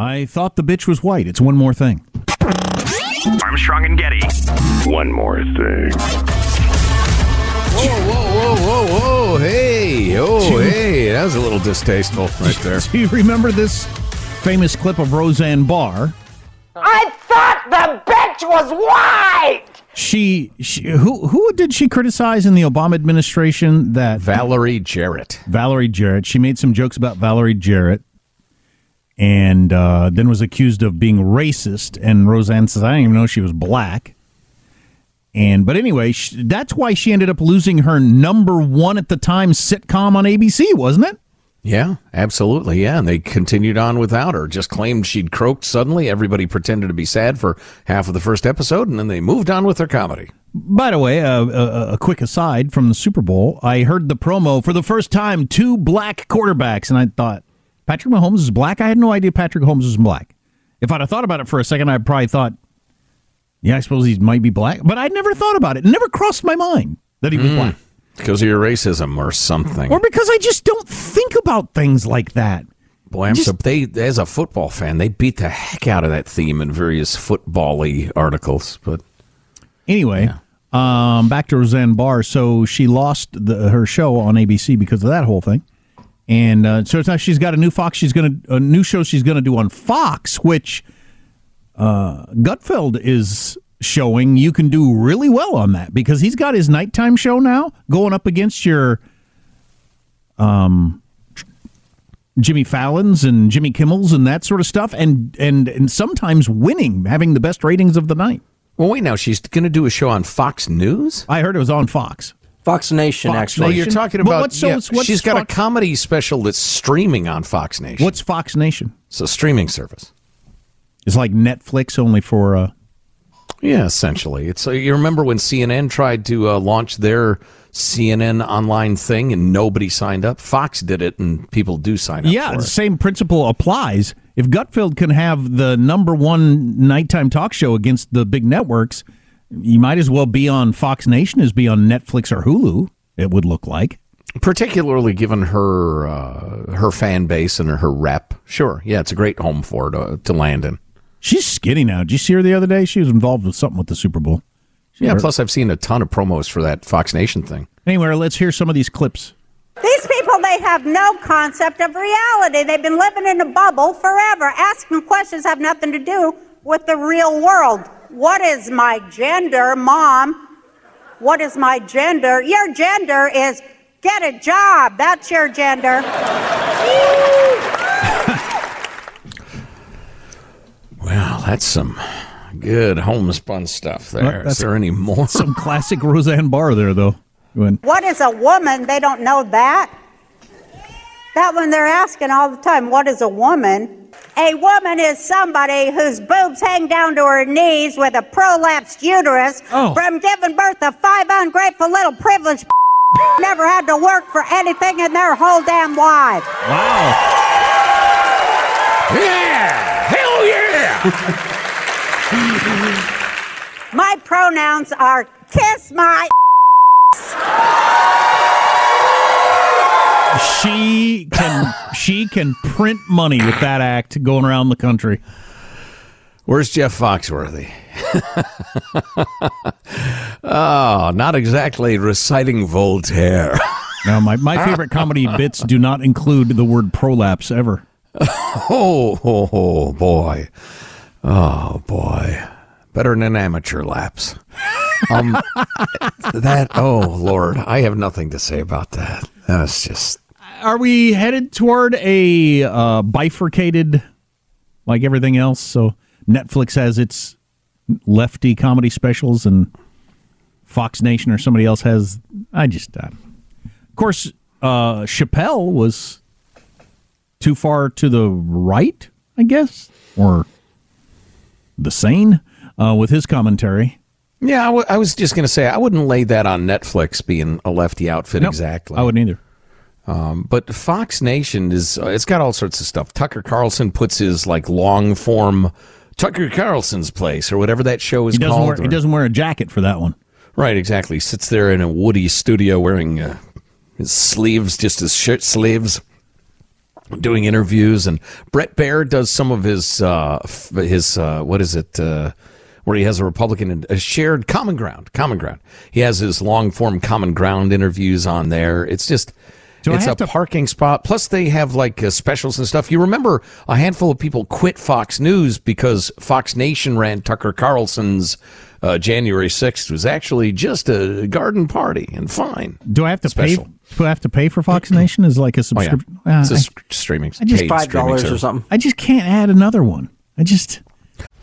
I thought the bitch was white. It's one more thing. Armstrong and Getty. One more thing. Whoa, whoa, whoa, whoa, whoa. Hey, oh, hey. That was a little distasteful right there. Do you remember this famous clip of Roseanne Barr? I thought the bitch was white! She, she who who did she criticize in the Obama administration that Valerie Jarrett. Valerie Jarrett. She made some jokes about Valerie Jarrett and uh, then was accused of being racist. And Roseanne says, I didn't even know she was black. And but anyway, sh- that's why she ended up losing her number one at the time sitcom on ABC, wasn't it? Yeah, absolutely. Yeah, and they continued on without her. Just claimed she'd croaked suddenly. Everybody pretended to be sad for half of the first episode, and then they moved on with their comedy. By the way, uh, a, a quick aside from the Super Bowl, I heard the promo for the first time. Two black quarterbacks, and I thought Patrick Mahomes is black. I had no idea Patrick Mahomes was black. If I'd have thought about it for a second, I probably thought, yeah, I suppose he might be black. But I'd never thought about it. It never crossed my mind that he was black. Because of your racism or something. Or because I just don't think about things like that. Boy, I'm so they as a football fan, they beat the heck out of that theme in various football-y articles. But Anyway, um, back to Roseanne Barr. So she lost the, her show on ABC because of that whole thing. And uh, so it's now she's got a new Fox. She's to a new show she's going to do on Fox, which uh, Gutfeld is showing you can do really well on that because he's got his nighttime show now going up against your um Jimmy Fallon's and Jimmy Kimmel's and that sort of stuff, and and and sometimes winning, having the best ratings of the night. well, wait now, she's going to do a show on Fox News. I heard it was on Fox. Fox Nation, Fox actually. No, you're talking Well, about. what's- yeah, it's- what's she's got Fox- a comedy special that's streaming on Fox Nation. What's Fox Nation? It's a streaming service. It's like Netflix only for uh, Yeah, essentially. It's uh, you remember when CNN tried to uh, launch their CNN online thing and nobody signed up. Fox did it, and people do sign up. yeah. for The it. same principle applies. If Gutfeld can have the number one nighttime talk show against the big networks, you might as well be on Fox Nation as be on Netflix or Hulu. It would look like. particularly given her uh, her fan base and her rep. Sure, yeah, it's a great home for her to, to land in. She's skinny now. Did you see her the other day? She was involved with something with the Super Bowl. Yeah, plus I've seen a ton of promos for that Fox Nation thing. Anyway, let's hear some of these clips. These people, they have no concept of reality. They've been living in a bubble forever. Asking questions have nothing to do with the real world. What is my gender, mom? What is my gender? Your gender is get a job. That's your gender. Well, that's some good homespun stuff there. Well, Is that's- there any more? Some classic Roseanne Barr there, though. When What is a woman? They don't know that. That one they're asking all the time. What is a woman? A woman is somebody whose boobs hang down to her knees with a prolapsed uterus Oh. from giving birth to five ungrateful little privileged never had to work for anything in their whole damn life. wow, yeah! Hell yeah! My pronouns are kiss my she can she can print money with that act going around the country. Where's Jeff Foxworthy? oh, not exactly reciting Voltaire. Now, my, my favorite comedy bits do not include the word prolapse ever. Oh, oh, oh, boy. Oh, boy. Better than an amateur lapse. Um, that, oh, Lord, I have nothing to say about that. That's just, Are we headed toward a uh, bifurcated, like everything else? So Netflix has its lefty comedy specials, and Fox Nation or somebody else has. I just, uh, of course, uh, Chappelle was too far to the right, I guess, or the sane uh, with his commentary. yeah, I, w- I was just going to say, I wouldn't lay that on Netflix being a lefty outfit Nope, exactly. I wouldn't either. Um, but Fox Nation is uh, it's got all sorts of stuff. Tucker Carlson puts his like long form Tucker Carlson's place or whatever that show is He doesn't called. wear he doesn't wear a jacket for that one. Right, exactly. He sits there in a woody studio wearing uh, his sleeves, just his shirt sleeves, doing interviews. And Bret Baier does some of his uh, his uh, what is it? Uh, where he has a Republican a shared common ground, common ground. He has his long form common ground interviews on there. It's just. Do I it's a to- parking spot. Plus, they have like uh, specials and stuff. You remember a handful of people quit Fox News because Fox Nation ran Tucker Carlson's uh, January 6th was actually just a garden party and fine. Do I have to Special. pay? Do I have to pay for Fox Nation? Is like a Oh, yeah. subscription? Uh, It's a I- s- streaming. I just- Five dollars or something. I just can't add another one. I just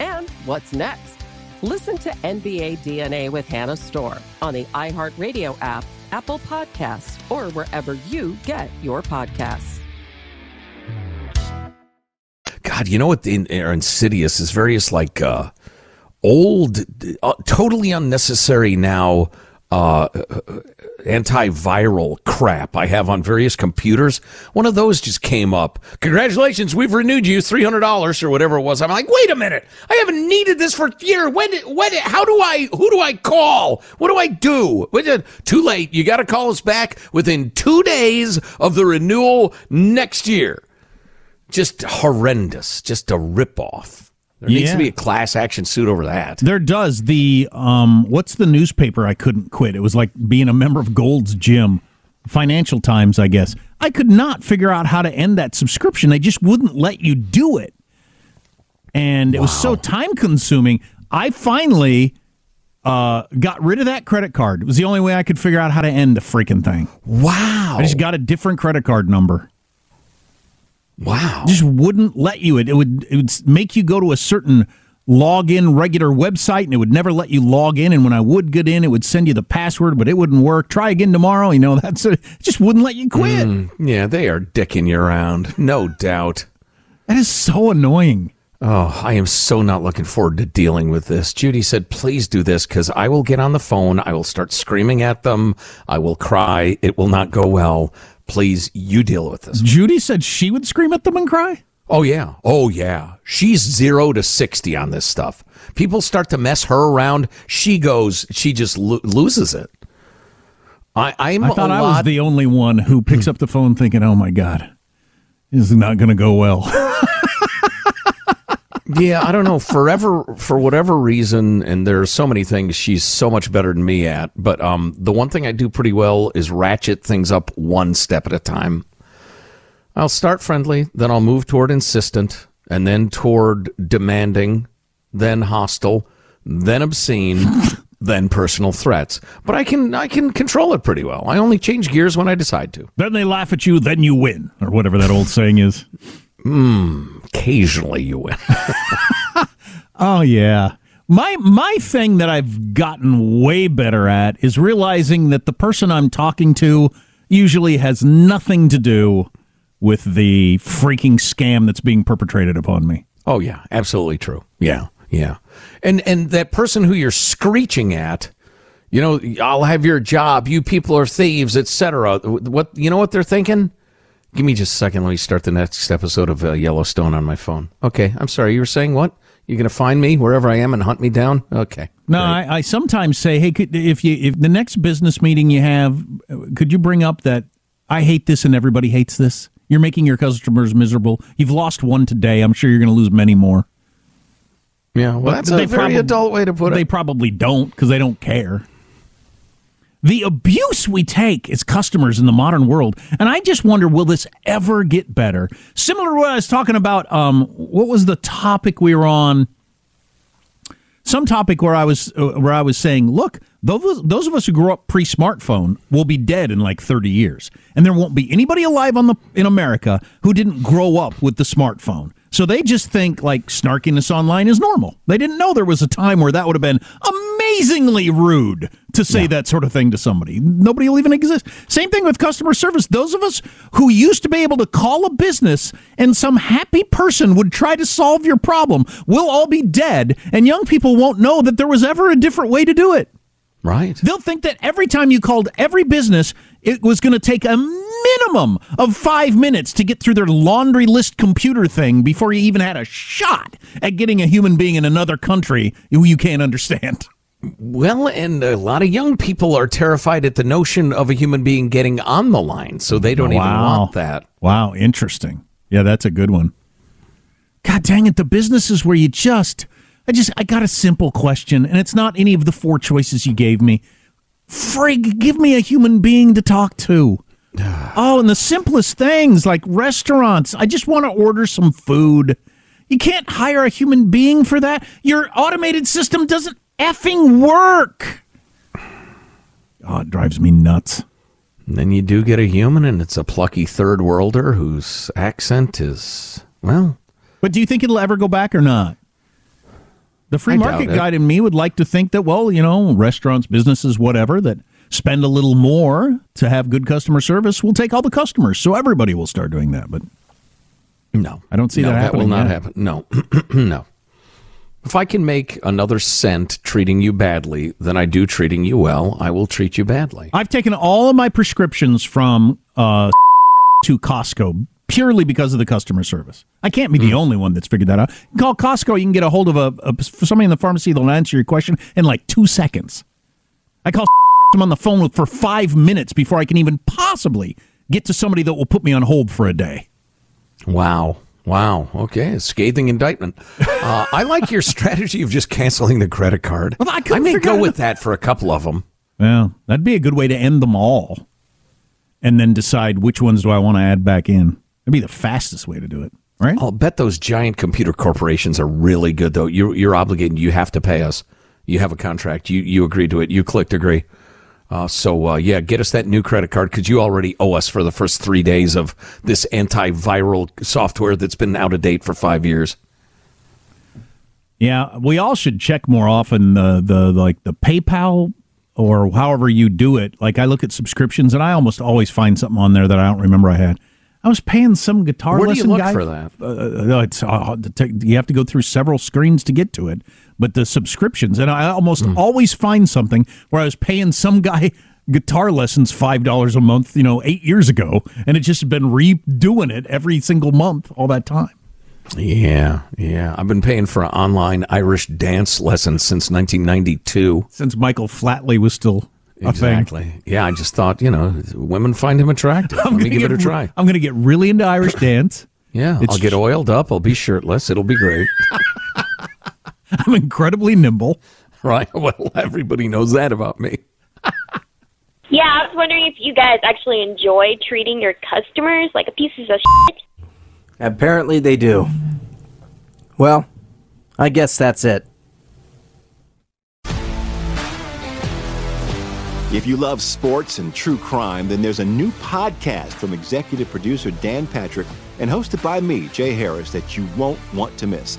And what's next? Listen to NBA DNA with Hannah Storm on the iHeartRadio app, Apple Podcasts, or wherever you get your podcasts. God, you know what in, are insidious is various like uh, old, uh, totally unnecessary now uh, antiviral crap I have on various computers. One of those just came up. Congratulations, we've renewed you three hundred dollars or whatever it was. I'm like, wait a minute, I haven't needed this for a year. When? When? How do I? Who do I call? What do I do? Too late. You got to call us back within two days of the renewal next year just horrendous, just a ripoff. There needs Yeah. to be a class action suit over that. There does the um what's the newspaper I couldn't quit? It was like being a member of Gold's Gym. Financial Times, I guess. I could not figure out how to end that subscription. They just wouldn't let you do it. And it was so time consuming. I finally uh, got rid of that credit card. It was the only way I could figure out how to end the freaking thing. Wow. I just got a different credit card number. Wow. Just wouldn't let you. It, it would it would make you go to a certain login regular website and it would never let you log in and when I would get in it would send you the password but it wouldn't work. Try again tomorrow, you know, that's it just wouldn't let you quit. Mm, yeah, they are dicking you around, no doubt. That is so annoying. Oh, I am so not looking forward to dealing with this. Judy said, please do this because I will get on the phone. I will start screaming at them. I will cry. It will not go well. Please, you deal with this. Judy said she would scream at them and cry? Oh, yeah. Oh, yeah. She's zero to 60 on this stuff. People start to mess her around. She goes, she just lo- loses it. I, I'm I thought I was the only one who picks up the phone thinking, "Oh my god, this is not going to go well." yeah, I don't know. Forever, for whatever reason, and there are so many things she's so much better than me at. But um, the one thing I do pretty well is ratchet things up one step at a time. I'll start friendly, then I'll move toward insistent, and then toward demanding, then hostile, then obscene, then personal threats. But I can I can control it pretty well. I only change gears when I decide to. then they laugh at you, then you win, or whatever that old saying is. Mm, occasionally you win. Oh yeah. My my thing that I've gotten way better at is realizing that the person I'm talking to usually has nothing to do with the freaking scam that's being perpetrated upon me. Oh yeah, absolutely true. Yeah, yeah. And and that person who you're screeching at, you know, I'll have your job. You people are thieves, etc. What you know what they're thinking? Give me just a second. Let me start the next episode of uh, Yellowstone on my phone. Okay, I'm sorry. You were saying what? You're going to find me wherever I am and hunt me down? Okay. No, I, I sometimes say, hey, could, if you if the next business meeting you have, could you bring up that I hate this and everybody hates this? You're making your customers miserable. You've lost one today. I'm sure you're going to lose many more. Yeah, well, But that's a very probab- adult way to put it. They probably don't because they don't care. The abuse we take as customers in the modern world, and I just wonder, will this ever get better? Similar to what I was talking about. Um, what was the topic we were on? Some topic where I was uh, where I was saying, look, those those of us who grew up pre-smartphone will be dead in like thirty years, and there won't be anybody alive on the in America who didn't grow up with the smartphone. So they just think like snarkiness online is normal. They didn't know there was a time where that would have been amazingly rude to say that sort of thing to somebody. Nobody will even exist. Same thing with customer service. Those of us who used to be able to call a business and some happy person would try to solve your problem will all be dead, and young people won't know that there was ever a different way to do it. Right. They'll think that every time you called every business, it was going to take a minimum of five minutes to get through their laundry list computer thing before you even had a shot at getting a human being in another country who you can't understand. Well, and a lot of young people are terrified at the notion of a human being getting on the line, so they don't even want that. Wow, interesting. Yeah, that's a good one. God dang it, the businesses where you just I just I got a simple question, and it's not any of the four choices you gave me. Frig, give me a human being to talk to. oh, and the simplest things like restaurants. I just want to order some food. You can't hire a human being for that. Your automated system doesn't effing work. Oh, it drives me nuts. And then you do get a human, and it's a plucky third worlder whose accent is, well. But do you think it'll ever go back or not? The free I market guide in me would like to think that, well, you know, restaurants, businesses, whatever, that spend a little more to have good customer service will take all the customers. So everybody will start doing that. But No. I don't see no, that happening That will not yet. happen. No. no. If I can make another cent treating you badly than I do treating you well, I will treat you badly. I've taken all of my prescriptions from uh, to Costco purely because of the customer service. I can't be Hmm. the only one that's figured that out. You call Costco, you can get a hold of a, a somebody in the pharmacy that'll answer your question in like two seconds. I call them on the phone for five minutes before I can even possibly get to somebody that will put me on hold for a day. Wow. Wow. Okay. A scathing indictment. Uh, I like your strategy of just canceling the credit card. Well, I I may go with that for a couple of them. Well, that'd be a good way to end them all, and then decide which ones do I want to add back in. That'd be the fastest way to do it, right? I'll bet those giant computer corporations are really good, though. You're, you're obligated. You have to pay us. You have a contract. You, you agree to it. You clicked agree. Uh, so, uh, yeah, get us that new credit card because you already owe us for the first three days of this antiviral software that's been out of date for five years. Yeah, we all should check more often the the like the PayPal or however you do it. Like I look at subscriptions and I almost always find something on there that I don't remember I had. I was paying some guitar Where do you look guy for that? Uh, it's uh, you have to go through several screens to get to it. But the subscriptions, and I almost Hmm. always find something where I was paying some guy guitar lessons five dollars a month, you know, eight years ago, and it just been redoing it every single month all that time. Yeah, yeah. I've been paying for an online Irish dance lessons since 1992. Since Michael Flatley was still a thing. Exactly. Yeah, I just thought, you know, women find him attractive. I'm Let me give it a try. I'm going to get really into Irish dance. Yeah, It's I'll get oiled up. I'll be shirtless. It'll be great. I'm incredibly nimble. right. Well, everybody knows that about me. Yeah, I was wondering if you guys actually enjoy treating your customers like a pieces of shit. Apparently they do. Well, I guess that's it. If you love sports and true crime, then there's a new podcast from executive producer Dan Patrick and hosted by me, Jay Harris, that you won't want to miss.